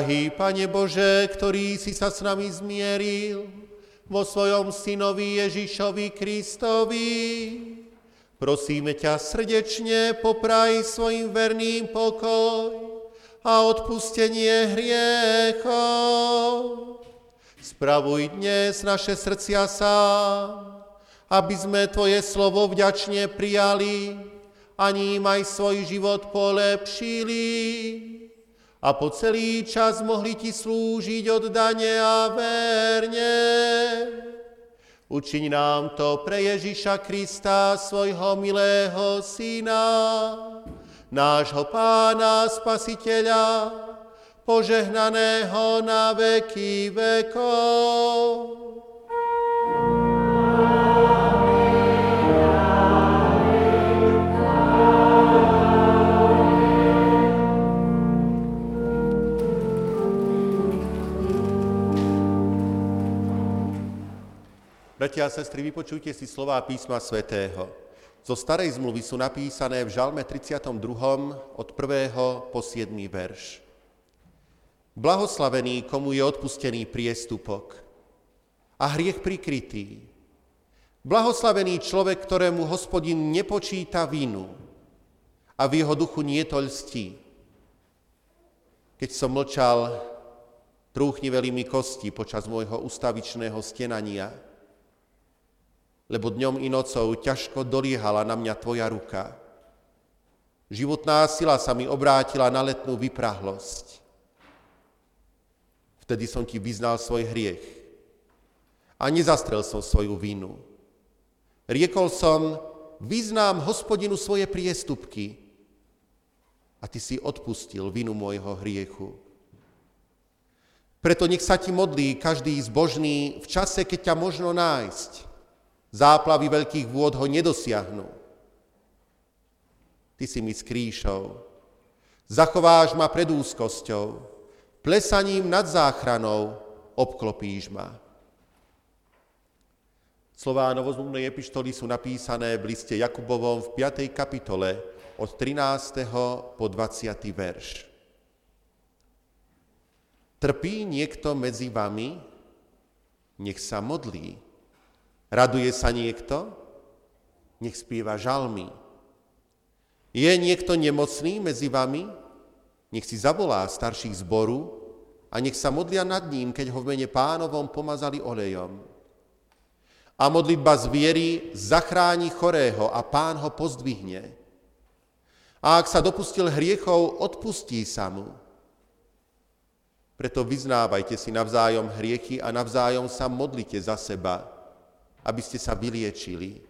Drahý Pane Bože, ktorý si sa s nami zmieril vo svojom synovi Ježišovi Kristovi, prosíme ťa srdečne popraj svojim verným pokoj a odpustenie hriechov. Spravuj dnes naše srdcia sám, aby sme Tvoje slovo vďačne prijali a ním aj svoj život polepšili a po celý čas mohli Ti slúžiť oddane a verne. Učiň nám to pre Ježiša Krista, svojho milého Syna, nášho Pána Spasiteľa, požehnaného na veky vekov. Bratia a sestry, vypočujte si slová písma svätého. Zo starej zmluvy sú napísané v Žalme 32. od 1. po 7. verš. Blahoslavený, komu je odpustený priestupok a hriech prikrytý. Blahoslavený človek, ktorému hospodin nepočíta vinu a v jeho duchu nie to lstí. Keď som mlčal, trúchniveli mi kosti počas môjho ustavičného stenania, lebo dňom i nocou ťažko doliehala na mňa tvoja ruka. Životná sila sa mi obrátila na letnú vyprahlosť. Vtedy som ti vyznal svoj hriech a nezastrel som svoju vinu. Riekol som, vyznám hospodinu svoje priestupky a ty si odpustil vinu môjho hriechu. Preto nech sa ti modlí každý zbožný v čase, keď ťa možno nájsť Záplavy veľkých vôd ho nedosiahnu. Ty si mi skrýšou. Zachováš ma pred úzkosťou. Plesaním nad záchranou obklopíš ma. Slová novozmluvnej epištoly sú napísané v liste Jakubovom v 5. kapitole od 13. po 20. verš. Trpí niekto medzi vami? Nech sa modlí. Raduje sa niekto? Nech spieva žalmy. Je niekto nemocný medzi vami? Nech si zavolá starších zboru a nech sa modlia nad ním, keď ho v mene pánovom pomazali olejom. A modlitba z viery zachráni chorého a pán ho pozdvihne. A ak sa dopustil hriechov, odpustí sa mu. Preto vyznávajte si navzájom hriechy a navzájom sa modlite za seba, aby ste sa vyliečili.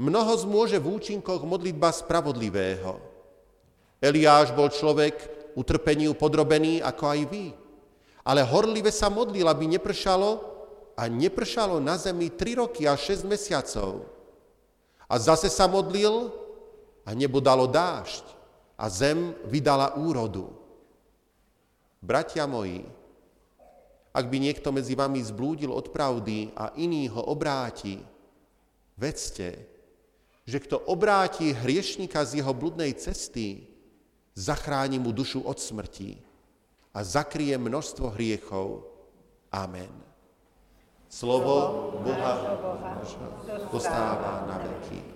Mnoho zmôže v účinkoch modlitba spravodlivého. Eliáš bol človek utrpeniu podrobený ako aj vy, ale horlive sa modlil, aby nepršalo a nepršalo na zemi 3 roky a 6 mesiacov. A zase sa modlil a nebo dalo dážď a zem vydala úrodu. Bratia moji, ak by niekto medzi vami zblúdil od pravdy a iný ho obráti, vedzte, že kto obráti hriešnika z jeho bludnej cesty, zachráni mu dušu od smrti a zakrie množstvo hriechov. Amen. Slovo Boha dostáva na veky.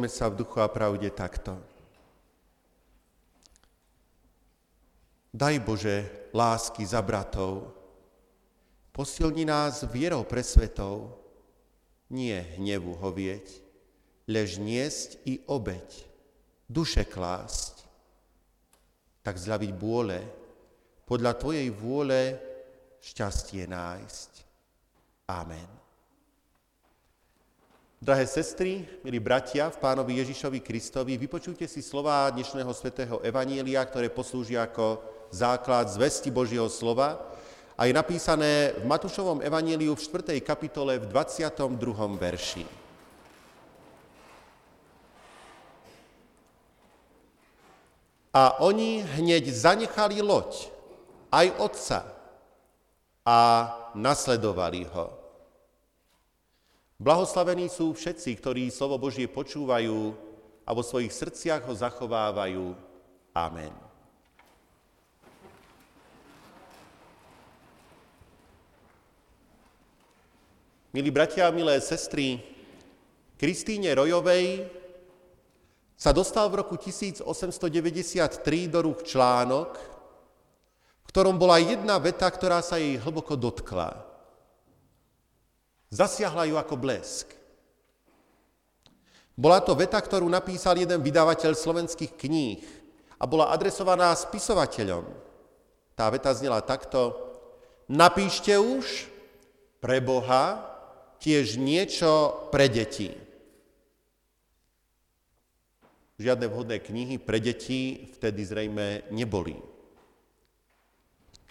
Pomodlíme sa v duchu a pravde takto. Daj Bože lásky za bratov, posilni nás vierou pre svetov, nie hnevu hovieť, lež niesť i obeď, duše klásť, tak zľaviť bôle, podľa Tvojej vôle šťastie nájsť. Amen. Drahé sestry, milí bratia v pánovi Ježišovi Kristovi, vypočujte si slova dnešného svätého Evanielia, ktoré poslúžia ako základ zvesti Božieho slova a je napísané v Matúšovom Evanieliu v 4. kapitole v 22. verši. A oni hneď zanechali loď, aj otca, a nasledovali ho. Blahoslavení sú všetci, ktorí slovo Božie počúvajú a vo svojich srdciach ho zachovávajú. Amen. Milí bratia a milé sestry, Kristýne Rojovej sa dostal v roku 1893 do rúk článok, v ktorom bola jedna veta, ktorá sa jej hlboko dotkla. Zasiahla ju ako blesk. Bola to veta, ktorú napísal jeden vydavateľ slovenských kníh a bola adresovaná spisovateľom. Tá veta znela takto. Napíšte už pre Boha tiež niečo pre deti. Žiadne vhodné knihy pre deti vtedy zrejme neboli.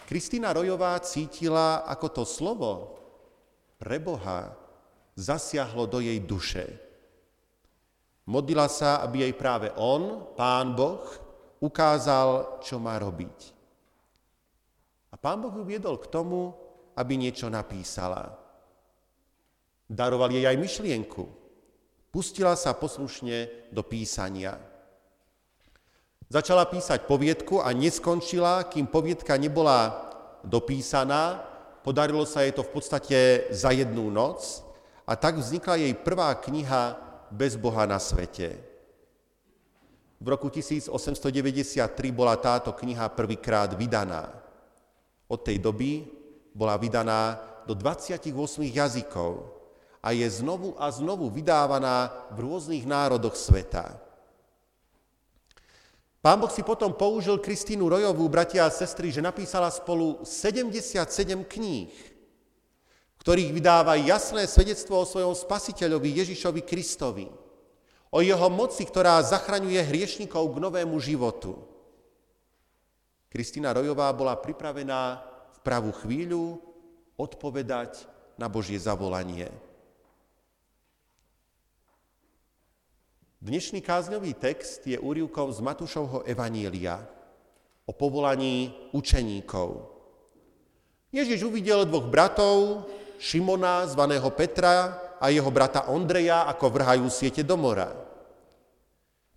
Kristýna Rojová cítila, ako to slovo pre Boha zasiahlo do jej duše. Modlila sa, aby jej práve on, Pán Boh, ukázal, čo má robiť. A Pán Boh ju viedol k tomu, aby niečo napísala. Daroval jej aj myšlienku. Pustila sa poslušne do písania. Začala písať poviedku a neskončila, kým poviedka nebola dopísaná. Podarilo sa jej to v podstate za jednu noc a tak vznikla jej prvá kniha Bez Boha na svete. V roku 1893 bola táto kniha prvýkrát vydaná. Od tej doby bola vydaná do 28 jazykov a je znovu a znovu vydávaná v rôznych národoch sveta. Pán Boh si potom použil Kristínu Rojovú, bratia a sestry, že napísala spolu 77 kníh, ktorých vydáva jasné svedectvo o svojom spasiteľovi Ježišovi Kristovi, o jeho moci, ktorá zachraňuje hriešnikov k novému životu. Kristína Rojová bola pripravená v pravú chvíľu odpovedať na Božie zavolanie. Dnešný kázňový text je úrivkom z Matúšovho Evanília o povolaní učeníkov. Ježiš uvidel dvoch bratov, Šimona, zvaného Petra, a jeho brata Ondreja, ako vrhajú siete do mora.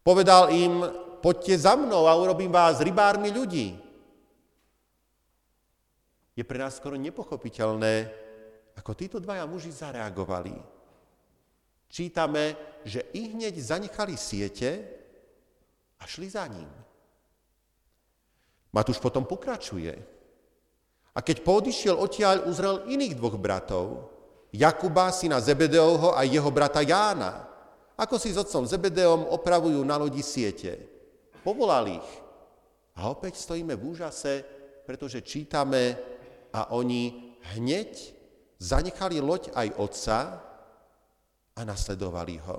Povedal im, poďte za mnou a urobím vás rybármi ľudí. Je pre nás skoro nepochopiteľné, ako títo dvaja muži zareagovali. Čítame, že i hneď zanechali siete a šli za ním. Matúš potom pokračuje. A keď poodišiel odtiaľ, uzrel iných dvoch bratov, Jakuba, syna Zebedeovho a jeho brata Jána, ako si s otcom Zebedeom opravujú na lodi siete. Povolal ich. A opäť stojíme v úžase, pretože čítame a oni hneď zanechali loď aj otca a nasledovali ho.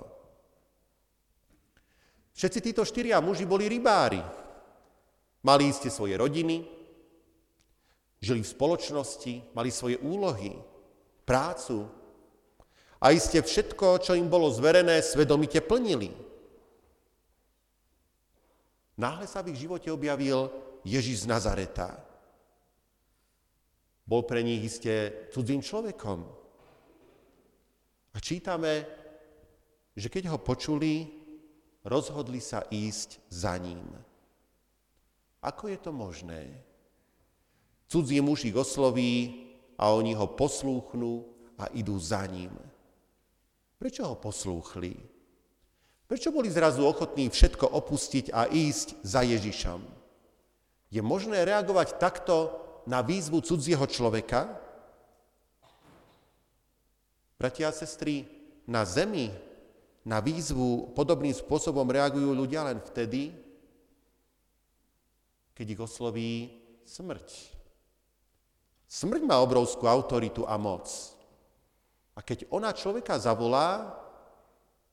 Všetci títo štyria muži boli rybári. Mali iste svoje rodiny, žili v spoločnosti, mali svoje úlohy, prácu a iste všetko, čo im bolo zverené, svedomite plnili. Náhle sa v ich živote objavil Ježiš z Nazareta. Bol pre nich iste cudzím človekom, a čítame, že keď ho počuli, rozhodli sa ísť za ním. Ako je to možné? Cudzí muž ich osloví a oni ho poslúchnú a idú za ním. Prečo ho poslúchli? Prečo boli zrazu ochotní všetko opustiť a ísť za Ježišom? Je možné reagovať takto na výzvu cudzieho človeka? Bratia a sestry, na zemi na výzvu podobným spôsobom reagujú ľudia len vtedy, keď ich osloví smrť. Smrť má obrovskú autoritu a moc. A keď ona človeka zavolá,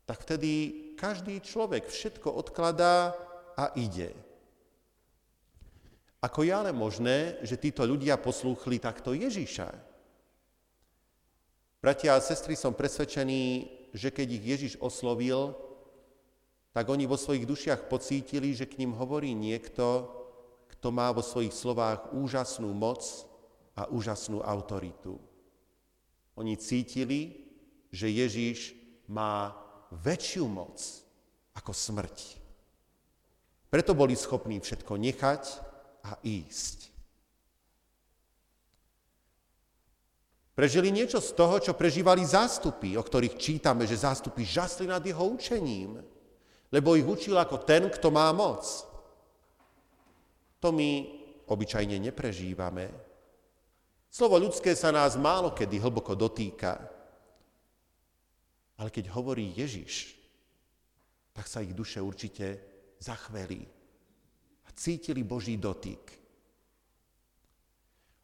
tak vtedy každý človek všetko odkladá a ide. Ako je ale možné, že títo ľudia poslúchli takto Ježíša? Bratia a sestry, som presvedčený, že keď ich Ježiš oslovil, tak oni vo svojich dušiach pocítili, že k ním hovorí niekto, kto má vo svojich slovách úžasnú moc a úžasnú autoritu. Oni cítili, že Ježiš má väčšiu moc ako smrť. Preto boli schopní všetko nechať a ísť. Prežili niečo z toho, čo prežívali zástupy, o ktorých čítame, že zástupy žasli nad jeho učením, lebo ich učil ako ten, kto má moc. To my obyčajne neprežívame. Slovo ľudské sa nás málo kedy hlboko dotýka. Ale keď hovorí Ježiš, tak sa ich duše určite zachvelí a cítili Boží dotyk.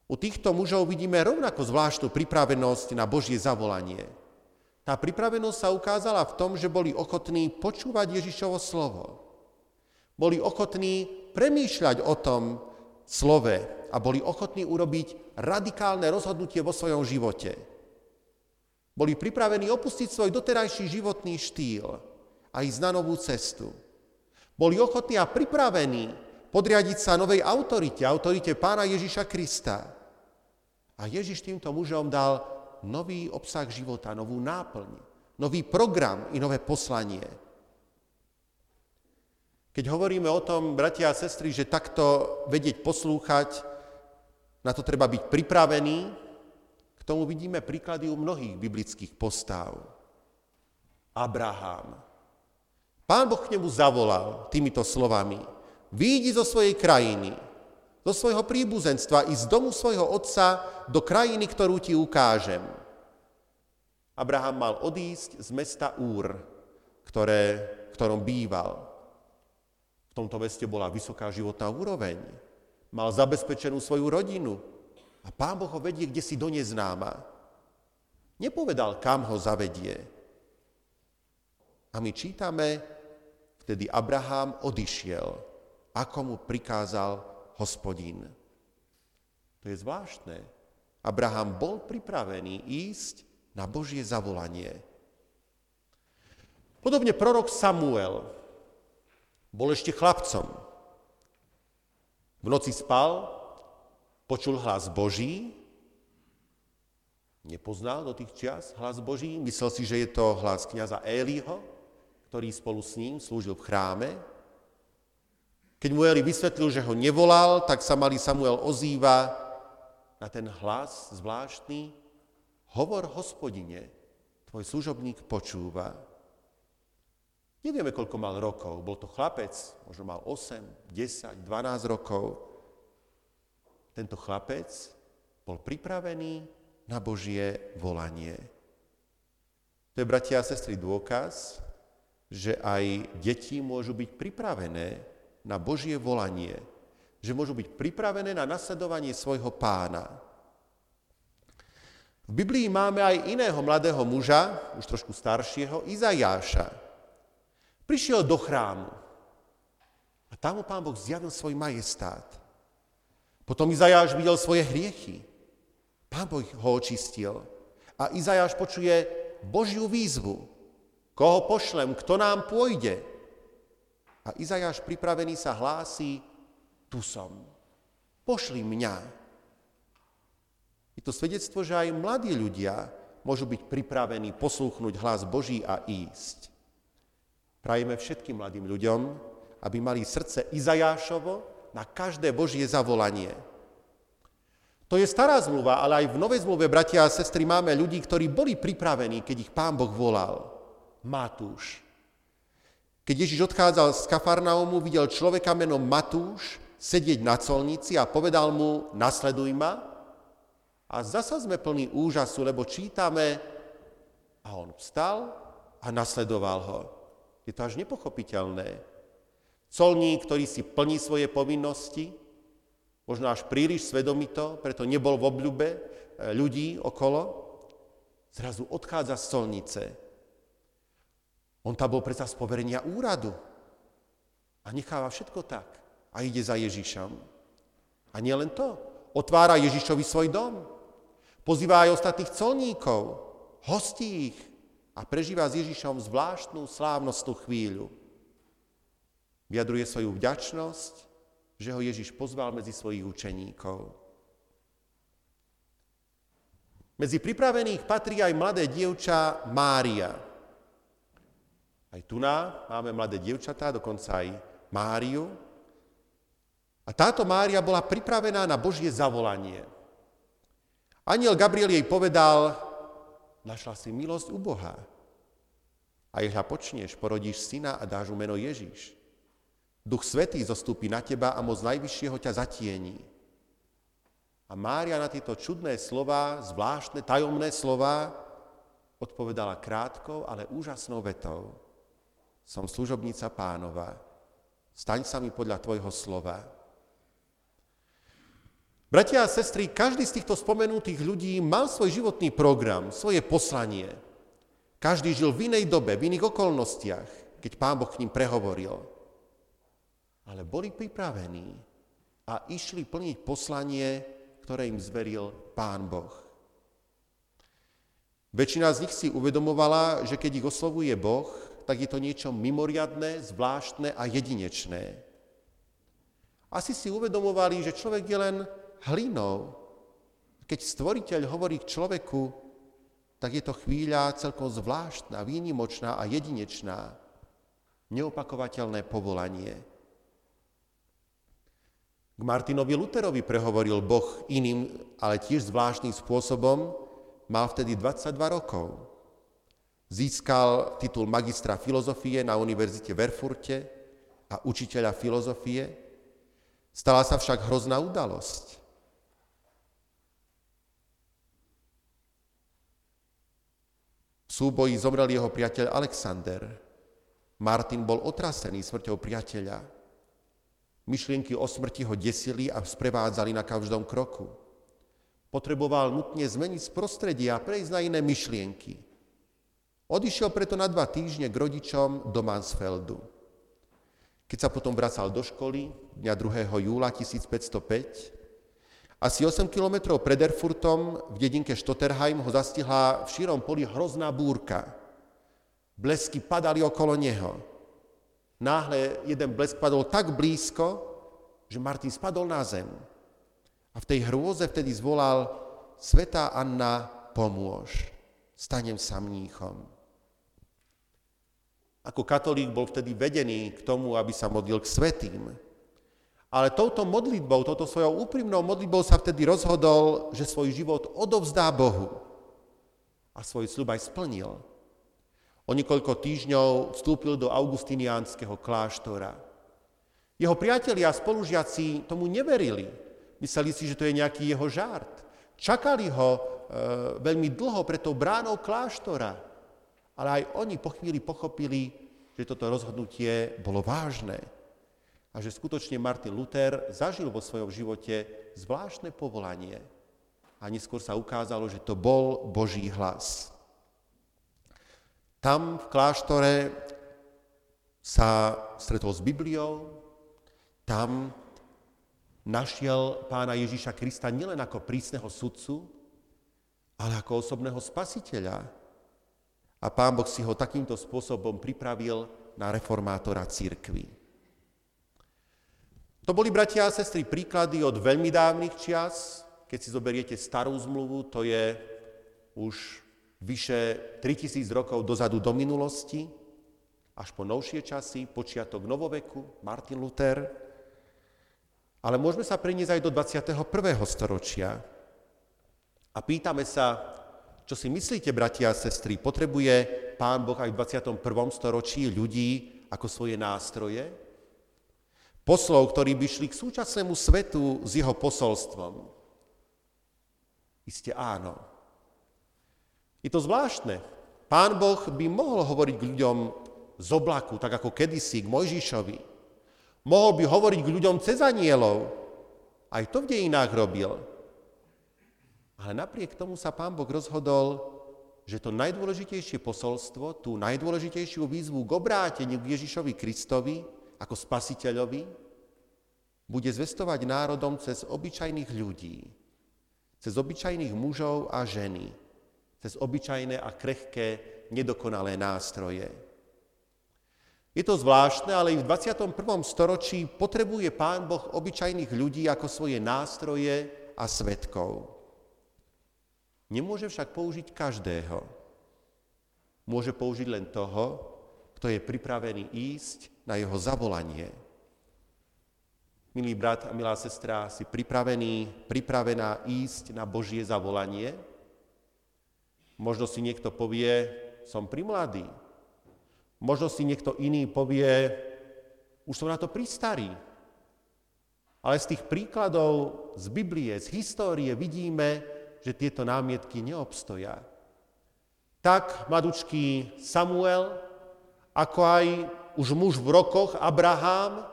U týchto mužov vidíme rovnako zvláštnu pripravenosť na Božie zavolanie. Tá pripravenosť sa ukázala v tom, že boli ochotní počúvať Ježišovo slovo. Boli ochotní premýšľať o tom slove a boli ochotní urobiť radikálne rozhodnutie vo svojom živote. Boli pripravení opustiť svoj doterajší životný štýl a ísť na novú cestu. Boli ochotní a pripravení podriadiť sa novej autorite, autorite pána Ježiša Krista. A Ježiš týmto mužom dal nový obsah života, novú náplň, nový program i nové poslanie. Keď hovoríme o tom, bratia a sestry, že takto vedieť poslúchať, na to treba byť pripravený, tomu vidíme príklady u mnohých biblických postáv. Abraham. Pán Boh k nemu zavolal týmito slovami. Výjdi zo svojej krajiny, zo svojho príbuzenstva i z domu svojho otca do krajiny, ktorú ti ukážem. Abraham mal odísť z mesta Úr, ktoré, ktorom býval. V tomto meste bola vysoká životná úroveň. Mal zabezpečenú svoju rodinu, a pán Boh ho vedie kde si do neznáma. Nepovedal, kam ho zavedie. A my čítame, vtedy Abraham odišiel, ako mu prikázal hospodín. To je zvláštne. Abraham bol pripravený ísť na Božie zavolanie. Podobne prorok Samuel bol ešte chlapcom. V noci spal, Počul hlas Boží, nepoznal do tých čias hlas Boží, myslel si, že je to hlas kniaza Éliho, ktorý spolu s ním slúžil v chráme. Keď mu Eli vysvetlil, že ho nevolal, tak sa malý Samuel ozýva na ten hlas zvláštny, hovor hospodine, tvoj služobník počúva. Nevieme, koľko mal rokov. Bol to chlapec, možno mal 8, 10, 12 rokov. Tento chlapec bol pripravený na Božie volanie. To je, bratia a sestry, dôkaz, že aj deti môžu byť pripravené na Božie volanie, že môžu byť pripravené na nasledovanie svojho pána. V Biblii máme aj iného mladého muža, už trošku staršieho, Izajáša. Prišiel do chrámu a tam mu pán Boh zjavil svoj majestát. Potom Izajáš videl svoje hriechy. Pán Boh ho očistil. A Izajáš počuje Božiu výzvu. Koho pošlem, kto nám pôjde? A Izajáš pripravený sa hlási, tu som. Pošli mňa. Je to svedectvo, že aj mladí ľudia môžu byť pripravení poslúchnuť hlas Boží a ísť. Prajeme všetkým mladým ľuďom, aby mali srdce Izajášovo, na každé Božie zavolanie. To je stará zmluva, ale aj v Novej zmluve, bratia a sestry, máme ľudí, ktorí boli pripravení, keď ich Pán Boh volal. Matúš. Keď Ježiš odchádzal z Kafarnaumu, videl človeka menom Matúš sedieť na colnici a povedal mu, nasleduj ma. A zasa sme plní úžasu, lebo čítame, a on vstal a nasledoval ho. Je to až nepochopiteľné. Colník, ktorý si plní svoje povinnosti, možno až príliš svedomito, preto nebol v obľube eh, ľudí okolo, zrazu odchádza z colnice. On tam bol predsa z poverenia úradu a necháva všetko tak a ide za Ježišom. A nie len to, otvára Ježišovi svoj dom, pozýva aj ostatných colníkov, hostí ich a prežíva s Ježišom zvláštnu slávnostnú chvíľu. Vyjadruje svoju vďačnosť, že ho Ježiš pozval medzi svojich učeníkov. Medzi pripravených patrí aj mladé dievča Mária. Aj tu máme mladé dievčatá, dokonca aj Máriu. A táto Mária bola pripravená na Božie zavolanie. Aniel Gabriel jej povedal, našla si milosť u Boha. A jej počneš, porodíš syna a dáš mu meno Ježíš. Duch Svetý zostúpi na teba a moc Najvyššieho ťa zatiení. A Mária na tieto čudné slova, zvláštne, tajomné slova, odpovedala krátkou, ale úžasnou vetou. Som služobnica pánova, staň sa mi podľa tvojho slova. Bratia a sestry, každý z týchto spomenutých ľudí mal svoj životný program, svoje poslanie. Každý žil v inej dobe, v iných okolnostiach, keď pán Boh k ním prehovoril. Ale boli pripravení a išli plniť poslanie, ktoré im zveril Pán Boh. Väčšina z nich si uvedomovala, že keď ich oslovuje Boh, tak je to niečo mimoriadné, zvláštne a jedinečné. Asi si uvedomovali, že človek je len hlinou. Keď stvoriteľ hovorí k človeku, tak je to chvíľa celkom zvláštna, výnimočná a jedinečná, neopakovateľné povolanie. K Martinovi Luterovi prehovoril Boh iným, ale tiež zvláštnym spôsobom. Mal vtedy 22 rokov. Získal titul magistra filozofie na univerzite v Erfurte a učiteľa filozofie. Stala sa však hrozná udalosť. V súboji zomrel jeho priateľ Alexander. Martin bol otrasený smrťou priateľa. Myšlienky o smrti ho desili a sprevádzali na každom kroku. Potreboval nutne zmeniť prostredie a prejsť na iné myšlienky. Odišiel preto na dva týždne k rodičom do Mansfeldu. Keď sa potom vracal do školy dňa 2. júla 1505, asi 8 kilometrov pred Erfurtom v dedinke Stotterheim ho zastihla v šírom poli hrozná búrka. Blesky padali okolo neho. Náhle jeden blesk padol tak blízko, že Martin spadol na zem. A v tej hrôze vtedy zvolal Svetá Anna, pomôž, stanem sa mníchom. Ako katolík bol vtedy vedený k tomu, aby sa modlil k svetým. Ale touto modlitbou, touto svojou úprimnou modlitbou sa vtedy rozhodol, že svoj život odovzdá Bohu. A svoj sľub aj splnil. O niekoľko týždňov vstúpil do augustiniánskeho kláštora. Jeho priatelia a spolužiaci tomu neverili. Mysleli si, že to je nejaký jeho žart. Čakali ho e, veľmi dlho pred tou bránou kláštora. Ale aj oni po chvíli pochopili, že toto rozhodnutie bolo vážne. A že skutočne Martin Luther zažil vo svojom živote zvláštne povolanie. A neskôr sa ukázalo, že to bol Boží hlas. Tam v kláštore sa stretol s Bibliou, tam našiel pána Ježíša Krista nielen ako prísneho sudcu, ale ako osobného spasiteľa. A pán Boh si ho takýmto spôsobom pripravil na reformátora církvy. To boli, bratia a sestry, príklady od veľmi dávnych čias. Keď si zoberiete starú zmluvu, to je už vyše 3000 rokov dozadu do minulosti, až po novšie časy, počiatok novoveku, Martin Luther. Ale môžeme sa preniesť aj do 21. storočia. A pýtame sa, čo si myslíte, bratia a sestry, potrebuje Pán Boh aj v 21. storočí ľudí ako svoje nástroje? Poslov, ktorí by šli k súčasnému svetu s jeho posolstvom? Isté áno. Je to zvláštne. Pán Boh by mohol hovoriť k ľuďom z oblaku, tak ako kedysi k Mojžišovi. Mohol by hovoriť k ľuďom cez anielov. Aj to v dejinách robil. Ale napriek tomu sa pán Boh rozhodol, že to najdôležitejšie posolstvo, tú najdôležitejšiu výzvu k obráteniu k Ježišovi Kristovi ako spasiteľovi, bude zvestovať národom cez obyčajných ľudí, cez obyčajných mužov a ženy, cez obyčajné a krehké, nedokonalé nástroje. Je to zvláštne, ale i v 21. storočí potrebuje Pán Boh obyčajných ľudí ako svoje nástroje a svetkov. Nemôže však použiť každého. Môže použiť len toho, kto je pripravený ísť na jeho zavolanie. Milý brat a milá sestra, si pripravený, pripravená ísť na Božie zavolanie? Možno si niekto povie, som primladý, Možno si niekto iný povie, už som na to pristarý. Ale z tých príkladov z Biblie, z histórie vidíme, že tieto námietky neobstoja. Tak madučký Samuel, ako aj už muž v rokoch Abraham,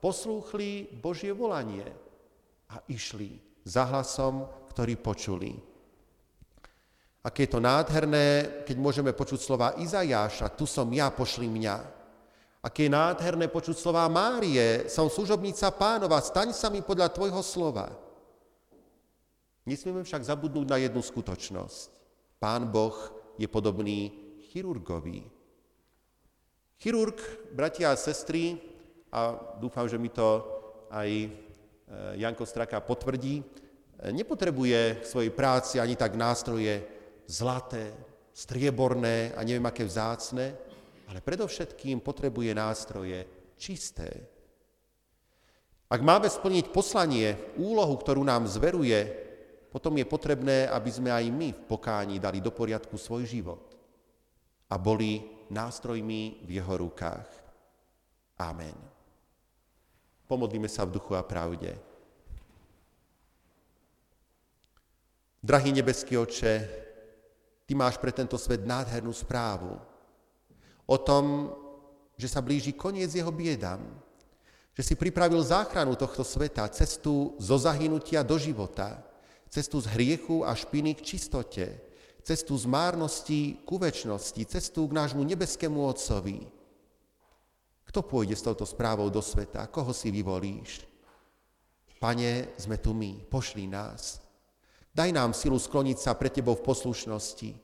poslúchli Božie volanie a išli za hlasom, ktorý počuli. Aké je to nádherné, keď môžeme počuť slova Izajáša, tu som ja, pošli mňa. Aké je nádherné počuť slova Márie, som služobníca pánova, staň sa mi podľa tvojho slova. Nesmieme však zabudnúť na jednu skutočnosť. Pán Boh je podobný chirurgovi. Chirurg, bratia a sestry, a dúfam, že mi to aj e, Janko Straka potvrdí, e, nepotrebuje v svojej práci ani tak nástroje zlaté, strieborné a neviem aké vzácne, ale predovšetkým potrebuje nástroje čisté. Ak máme splniť poslanie, úlohu, ktorú nám zveruje, potom je potrebné, aby sme aj my v pokání dali do poriadku svoj život a boli nástrojmi v jeho rukách. Amen. Pomodlíme sa v duchu a pravde. Drahý nebeský oče, Ty máš pre tento svet nádhernú správu o tom, že sa blíži koniec jeho biedam, že si pripravil záchranu tohto sveta, cestu zo zahynutia do života, cestu z hriechu a špiny k čistote, cestu z márnosti ku väčšnosti, cestu k nášmu nebeskému Otcovi. Kto pôjde s touto správou do sveta? Koho si vyvolíš? Pane, sme tu my, pošli nás. Daj nám silu skloniť sa pre Tebou v poslušnosti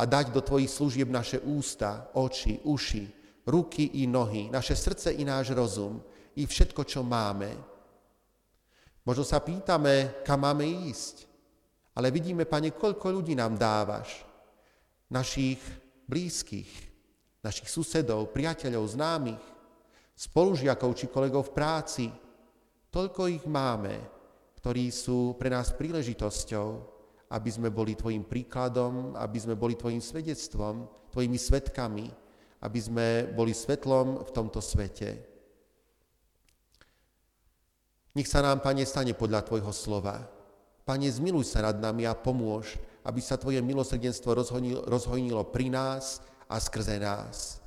a dať do Tvojich služieb naše ústa, oči, uši, ruky i nohy, naše srdce i náš rozum, i všetko, čo máme. Možno sa pýtame, kam máme ísť, ale vidíme, Pane, koľko ľudí nám dávaš. Našich blízkych, našich susedov, priateľov, známych, spolužiakov či kolegov v práci. Toľko ich máme, ktorí sú pre nás príležitosťou, aby sme boli Tvojim príkladom, aby sme boli Tvojim svedectvom, Tvojimi svetkami, aby sme boli svetlom v tomto svete. Nech sa nám, Pane, stane podľa Tvojho slova. Pane, zmiluj sa nad nami a pomôž, aby sa Tvoje milosrdenstvo rozhojnilo pri nás a skrze nás.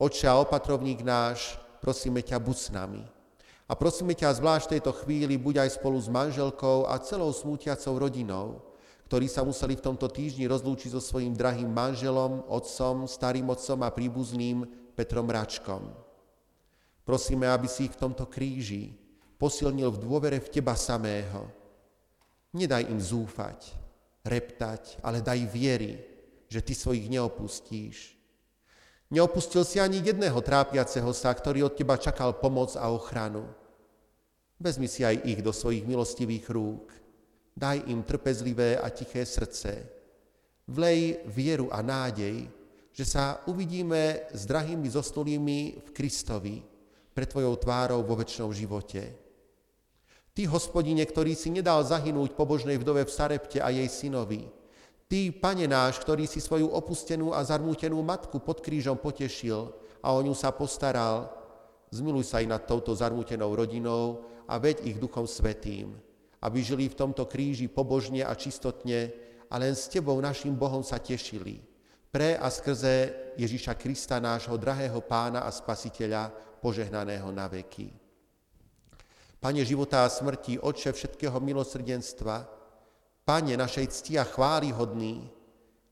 Oče a opatrovník náš, prosíme ťa, buď s nami. A prosíme ťa zvlášť v tejto chvíli, buď aj spolu s manželkou a celou smútiacou rodinou, ktorí sa museli v tomto týždni rozlúčiť so svojím drahým manželom, otcom, starým otcom a príbuzným Petrom Račkom. Prosíme, aby si ich v tomto kríži posilnil v dôvere v Teba samého. Nedaj im zúfať, reptať, ale daj viery, že Ty svojich neopustíš. Neopustil si ani jedného trápiaceho sa, ktorý od teba čakal pomoc a ochranu. Vezmi si aj ich do svojich milostivých rúk. Daj im trpezlivé a tiché srdce. Vlej vieru a nádej, že sa uvidíme s drahými zostolými v Kristovi, pre Tvojou tvárou vo väčšnom živote. Ty, hospodine, ktorý si nedal zahynúť pobožnej vdove v Sarepte a jej synovi, Ty, Pane náš, ktorý si svoju opustenú a zarmútenú matku pod krížom potešil a o ňu sa postaral. Zmiluj sa aj nad touto zarmútenou rodinou a veď ich Duchom Svetým, aby žili v tomto kríži pobožne a čistotne a len s Tebou, našim Bohom, sa tešili. Pre a skrze Ježiša Krista, nášho drahého pána a spasiteľa, požehnaného na veky. Pane života a smrti, Otče všetkého milosrdenstva, Pane našej cti a chváli hodný,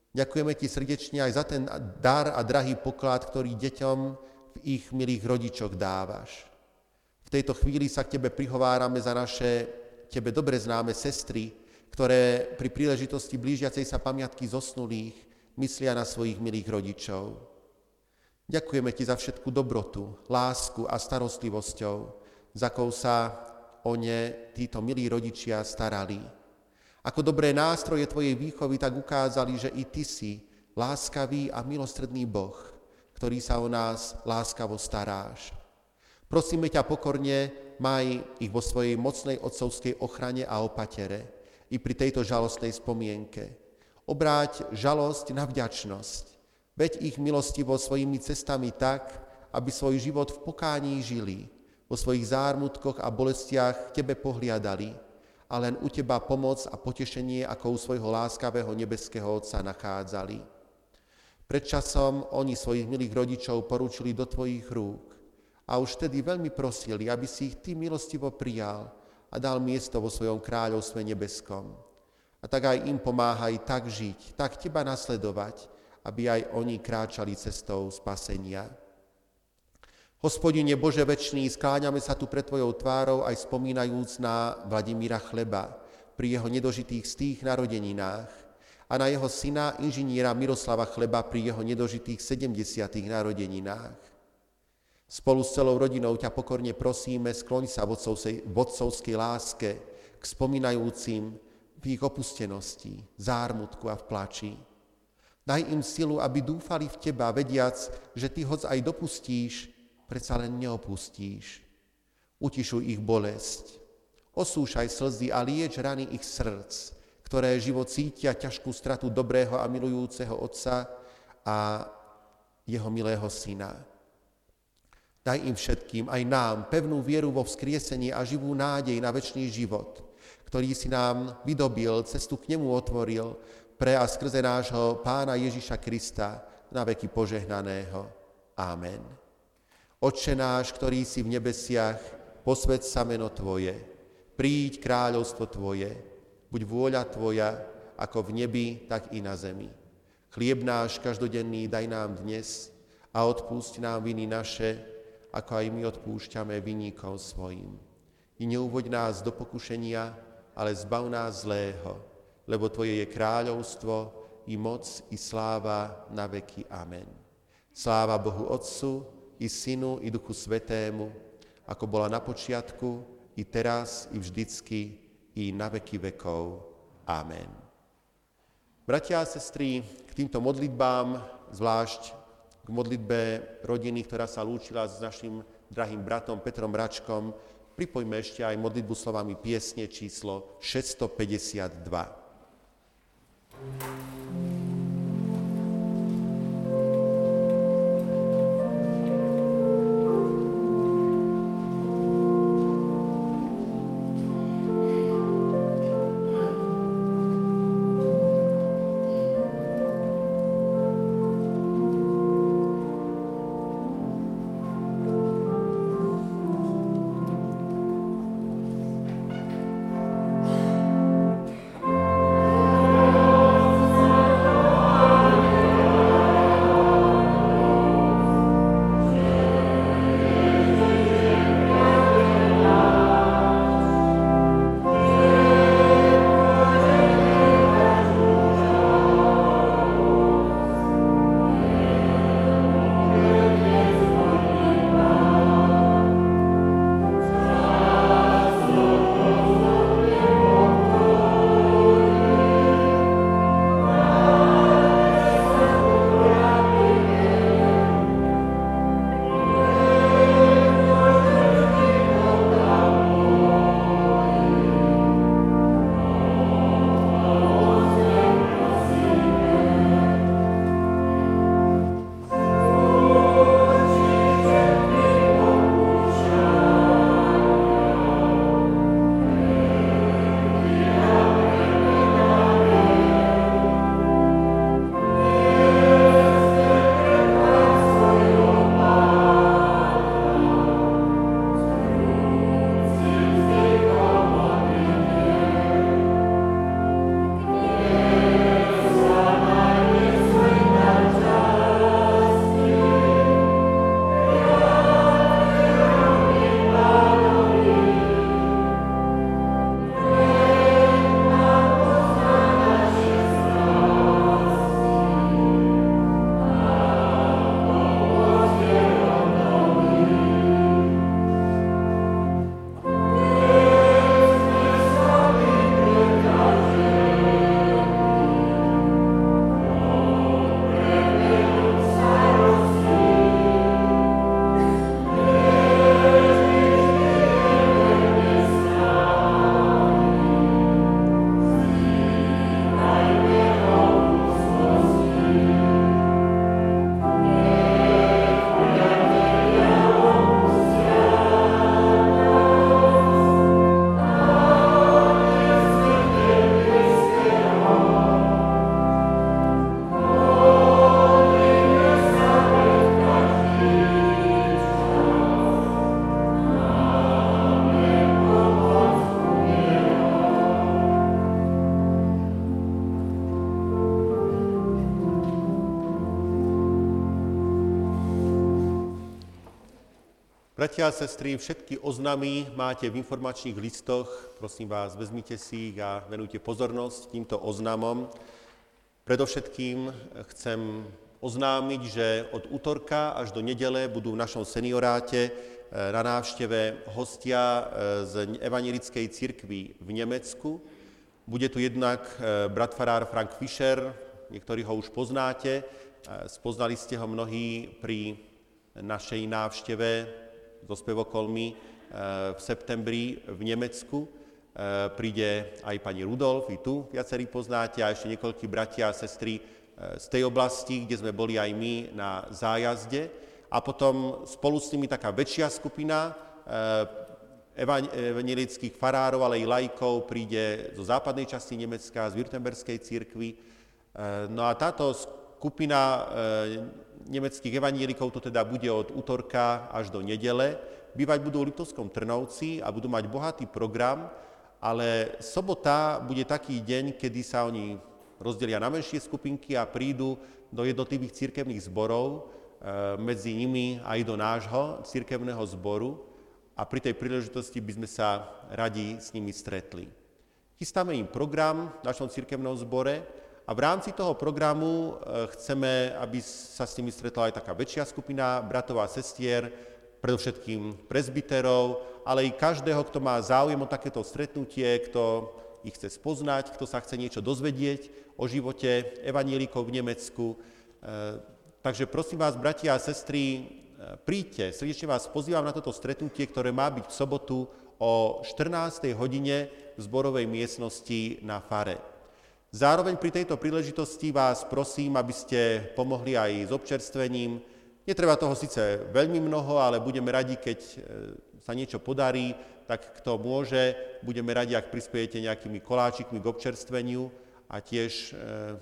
ďakujeme Ti srdečne aj za ten dar a drahý poklad, ktorý deťom v ich milých rodičoch dávaš. V tejto chvíli sa k Tebe prihovárame za naše Tebe dobre známe sestry, ktoré pri príležitosti blížiacej sa pamiatky zosnulých myslia na svojich milých rodičov. Ďakujeme Ti za všetku dobrotu, lásku a starostlivosťou, za akou sa o ne títo milí rodičia starali. Ako dobré nástroje Tvojej výchovy tak ukázali, že i Ty si láskavý a milostredný Boh, ktorý sa o nás láskavo staráš. Prosíme ťa pokorne, maj ich vo svojej mocnej otcovskej ochrane a opatere i pri tejto žalostnej spomienke. Obráť žalosť na vďačnosť. Veď ich milostivo svojimi cestami tak, aby svoj život v pokání žili, vo svojich zármutkoch a bolestiach Tebe pohliadali a len u Teba pomoc a potešenie ako u svojho láskavého nebeského Otca nachádzali. Pred časom oni svojich milých rodičov poručili do tvojich rúk a už vtedy veľmi prosili, aby si ich ty milostivo prijal a dal miesto vo svojom kráľovstve nebeskom. A tak aj im pomáhaj tak žiť, tak teba nasledovať, aby aj oni kráčali cestou spasenia. Hospodine Bože večný, skláňame sa tu pred Tvojou tvárou aj spomínajúc na Vladimíra Chleba pri jeho nedožitých stých narodeninách a na jeho syna, inžiniera Miroslava Chleba pri jeho nedožitých 70. narodeninách. Spolu s celou rodinou ťa pokorne prosíme, skloň sa v vodcovskej láske k spomínajúcim v ich opustenosti, zármutku a v plači. Daj im silu, aby dúfali v Teba, vediac, že Ty hoď aj dopustíš, predsa len neopustíš. Utišuj ich bolesť, osúšaj slzy a lieč rany ich srdc, ktoré život cítia ťažkú stratu dobrého a milujúceho otca a jeho milého syna. Daj im všetkým, aj nám, pevnú vieru vo vzkriesenie a živú nádej na väčší život, ktorý si nám vydobil, cestu k nemu otvoril pre a skrze nášho Pána Ježiša Krista, na veky požehnaného. Amen. Otče náš, ktorý si v nebesiach, posved sa meno Tvoje, príď kráľovstvo Tvoje, buď vôľa Tvoja, ako v nebi, tak i na zemi. Chlieb náš každodenný daj nám dnes a odpúšť nám viny naše, ako aj my odpúšťame vinníkom svojim. I neuvoď nás do pokušenia, ale zbav nás zlého, lebo Tvoje je kráľovstvo, i moc, i sláva na veky. Amen. Sláva Bohu Otcu, i Synu, i Duchu Svetému, ako bola na počiatku, i teraz, i vždycky, i na veky vekov. Amen. Bratia a sestry, k týmto modlitbám, zvlášť k modlitbe rodiny, ktorá sa lúčila s našim drahým bratom Petrom Račkom, pripojme ešte aj modlitbu slovami piesne číslo 652. Bratia a sestry, všetky oznamy máte v informačných listoch. Prosím vás, vezmite si ich a venujte pozornosť týmto oznamom. Predovšetkým chcem oznámiť, že od útorka až do nedele budú v našom senioráte eh, na návšteve hostia eh, z evangelickej cirkvi v Nemecku. Bude tu jednak eh, brat farár Frank Fischer, niektorí ho už poznáte, spoznali ste ho mnohí pri našej návšteve so spevokolmi eh, v septembri v Nemecku. Eh, príde aj pani Rudolf, i tu viacerí poznáte, a ešte niekoľkí bratia a sestry eh, z tej oblasti, kde sme boli aj my na zájazde. A potom spolu s nimi taká väčšia skupina evangelických farárov, ale i lajkov príde zo západnej časti Nemecka, z Württemberskej církvy. No a táto skupina nemeckých evanielikov to teda bude od útorka až do nedele. Bývať budú v Liptovskom Trnovci a budú mať bohatý program, ale sobota bude taký deň, kedy sa oni rozdelia na menšie skupinky a prídu do jednotlivých církevných zborov, e, medzi nimi aj do nášho církevného zboru a pri tej príležitosti by sme sa radi s nimi stretli. Chystáme im program v našom církevnom zbore, a v rámci toho programu e, chceme, aby sa s nimi stretla aj taká väčšia skupina bratov a sestier, predovšetkým prezbiterov, ale i každého, kto má záujem o takéto stretnutie, kto ich chce spoznať, kto sa chce niečo dozvedieť o živote evanílikov v Nemecku. E, takže prosím vás, bratia a sestry, e, príďte, srdečne vás pozývam na toto stretnutie, ktoré má byť v sobotu o 14. hodine v zborovej miestnosti na Fare. Zároveň pri tejto príležitosti vás prosím, aby ste pomohli aj s občerstvením. Netreba toho síce veľmi mnoho, ale budeme radi, keď e, sa niečo podarí, tak kto môže, budeme radi, ak prispiejete nejakými koláčikmi k občerstveniu a tiež e,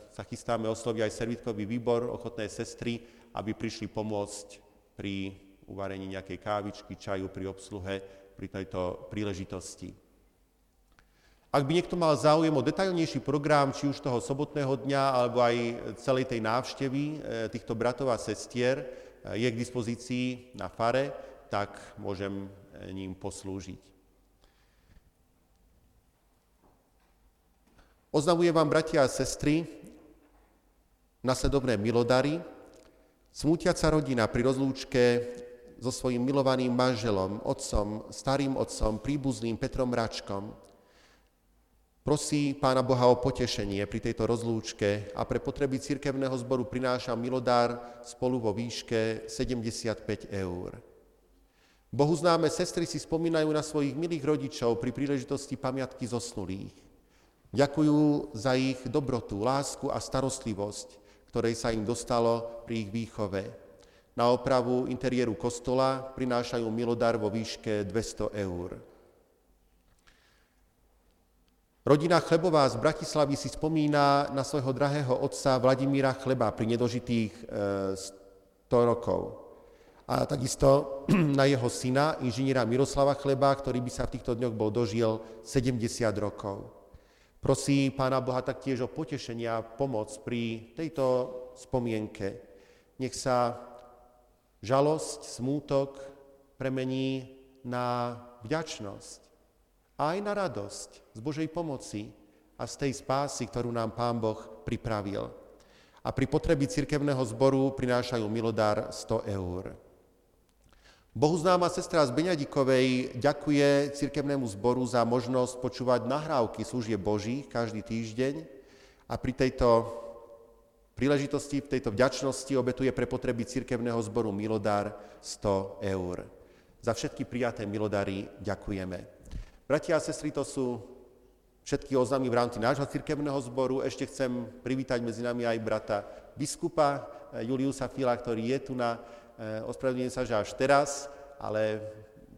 sa chystáme osloviť aj servitkový výbor, ochotné sestry, aby prišli pomôcť pri uvarení nejakej kávičky, čaju, pri obsluhe, pri tejto príležitosti. Ak by niekto mal záujem o detailnejší program, či už toho sobotného dňa, alebo aj celej tej návštevy e, týchto bratov a sestier, e, je k dispozícii na fare, tak môžem e, ním poslúžiť. Oznamujem vám, bratia a sestry, nasledovné milodary. Smútiaca rodina pri rozlúčke so svojím milovaným manželom, otcom, starým otcom, príbuzným Petrom Račkom, Prosí Pána Boha o potešenie pri tejto rozlúčke a pre potreby cirkevného zboru prináša milodár spolu vo výške 75 eur. Bohu známe sestry si spomínajú na svojich milých rodičov pri príležitosti pamiatky zosnulých. Ďakujú za ich dobrotu, lásku a starostlivosť, ktorej sa im dostalo pri ich výchove. Na opravu interiéru kostola prinášajú milodár vo výške 200 eur. Rodina Chlebová z Bratislavy si spomína na svojho drahého otca Vladimíra Chleba pri nedožitých 100 e, rokov. A takisto na jeho syna, inžiniera Miroslava Chleba, ktorý by sa v týchto dňoch bol dožil 70 rokov. Prosí Pána Boha taktiež o potešenie a pomoc pri tejto spomienke. Nech sa žalosť, smútok premení na vďačnosť a aj na radosť z Božej pomoci a z tej spásy, ktorú nám Pán Boh pripravil. A pri potreby cirkevného zboru prinášajú milodár 100 eur. Bohu známa sestra z Beňadikovej ďakuje cirkevnému zboru za možnosť počúvať nahrávky služie Boží každý týždeň a pri tejto príležitosti, v tejto vďačnosti obetuje pre potreby cirkevného zboru milodár 100 eur. Za všetky prijaté milodary ďakujeme. Bratia a sestry, to sú všetky oznámy v rámci nášho cirkevného zboru. Ešte chcem privítať medzi nami aj brata biskupa eh, Juliusa Fila, ktorý je tu na, eh, ospravedlňujem sa, že až teraz, ale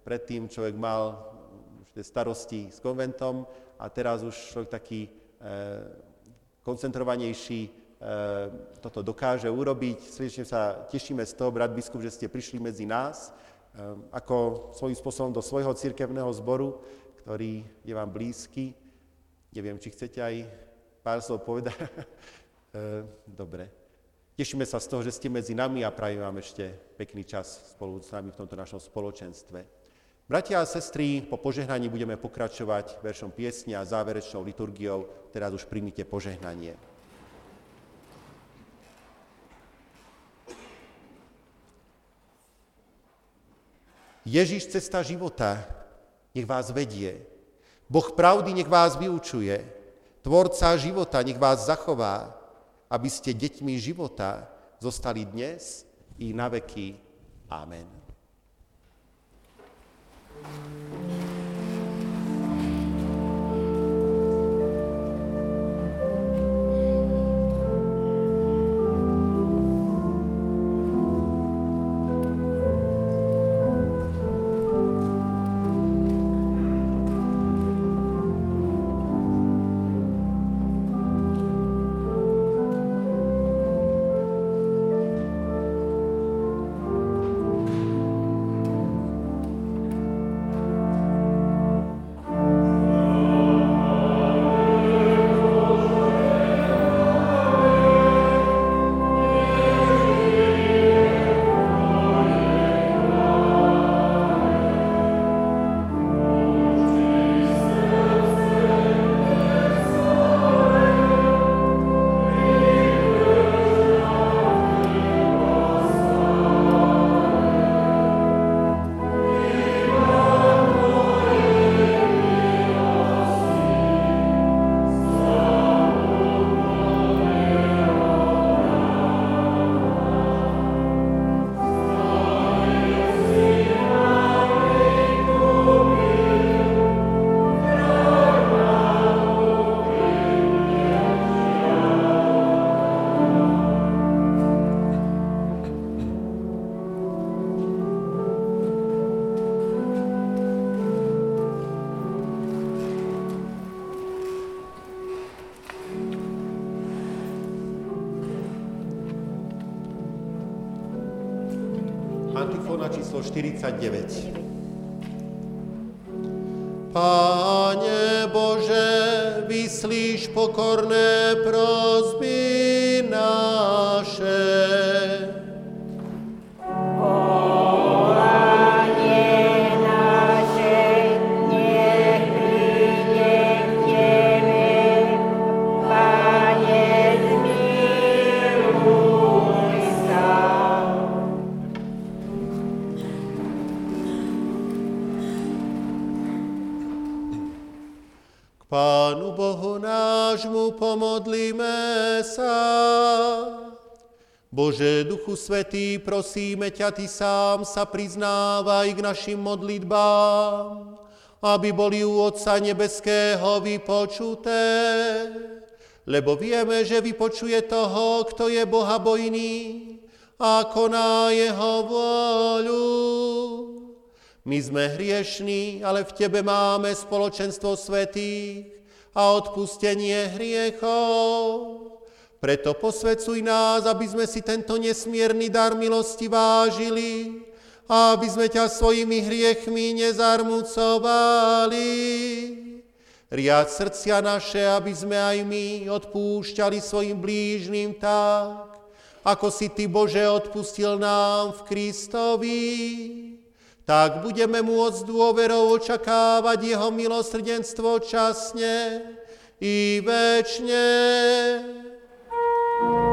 predtým človek mal starosti s konventom a teraz už človek taký eh, koncentrovanejší toto dokáže urobiť. Srdečne sa tešíme z toho, brat biskup, že ste prišli medzi nás ako svojím spôsobom do svojho cirkevného zboru ktorý je vám blízky. Neviem, či chcete aj pár slov povedať. E, dobre. Tešíme sa z toho, že ste medzi nami a prajem vám ešte pekný čas spolu s nami v tomto našom spoločenstve. Bratia a sestry, po požehnaní budeme pokračovať veršom piesne a záverečnou liturgiou. Teraz už príjmite požehnanie. Ježiš, cesta života, nech vás vedie. Boh pravdy nech vás vyučuje. Tvorca života nech vás zachová aby ste deťmi života zostali dnes i na veky. Amen. Antifona Bože, Duchu Svetý, prosíme ťa, Ty sám sa priznávaj k našim modlitbám, aby boli u Otca Nebeského vypočuté. Lebo vieme, že vypočuje toho, kto je Boha bojný a koná Jeho vôľu. My sme hriešní, ale v Tebe máme spoločenstvo svetých a odpustenie hriechov. Preto posvedcuj nás, aby sme si tento nesmierny dar milosti vážili a aby sme ťa svojimi hriechmi nezarmucovali. Riad srdcia naše, aby sme aj my odpúšťali svojim blížnym tak, ako si Ty, Bože, odpustil nám v Kristovi tak budeme môcť dôverou očakávať Jeho milosrdenstvo časne i Thank you.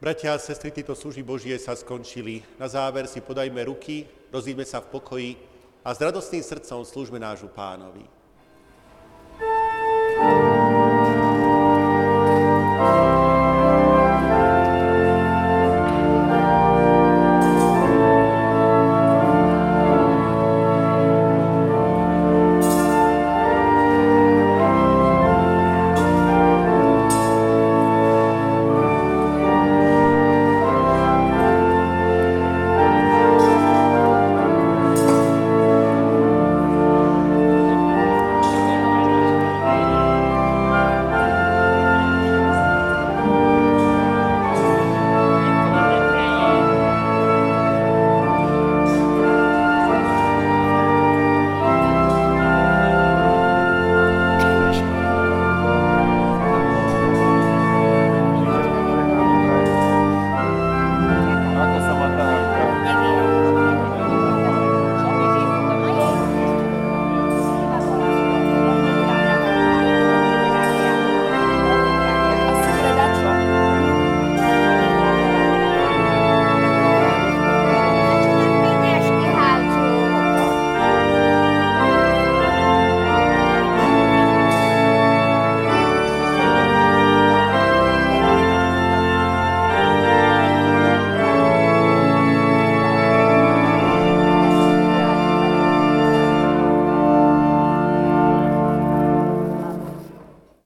Bratia a sestry, tieto služby Božie sa skončili. Na záver si podajme ruky, rozíďme sa v pokoji a s radostným srdcom slúžme nášu pánovi.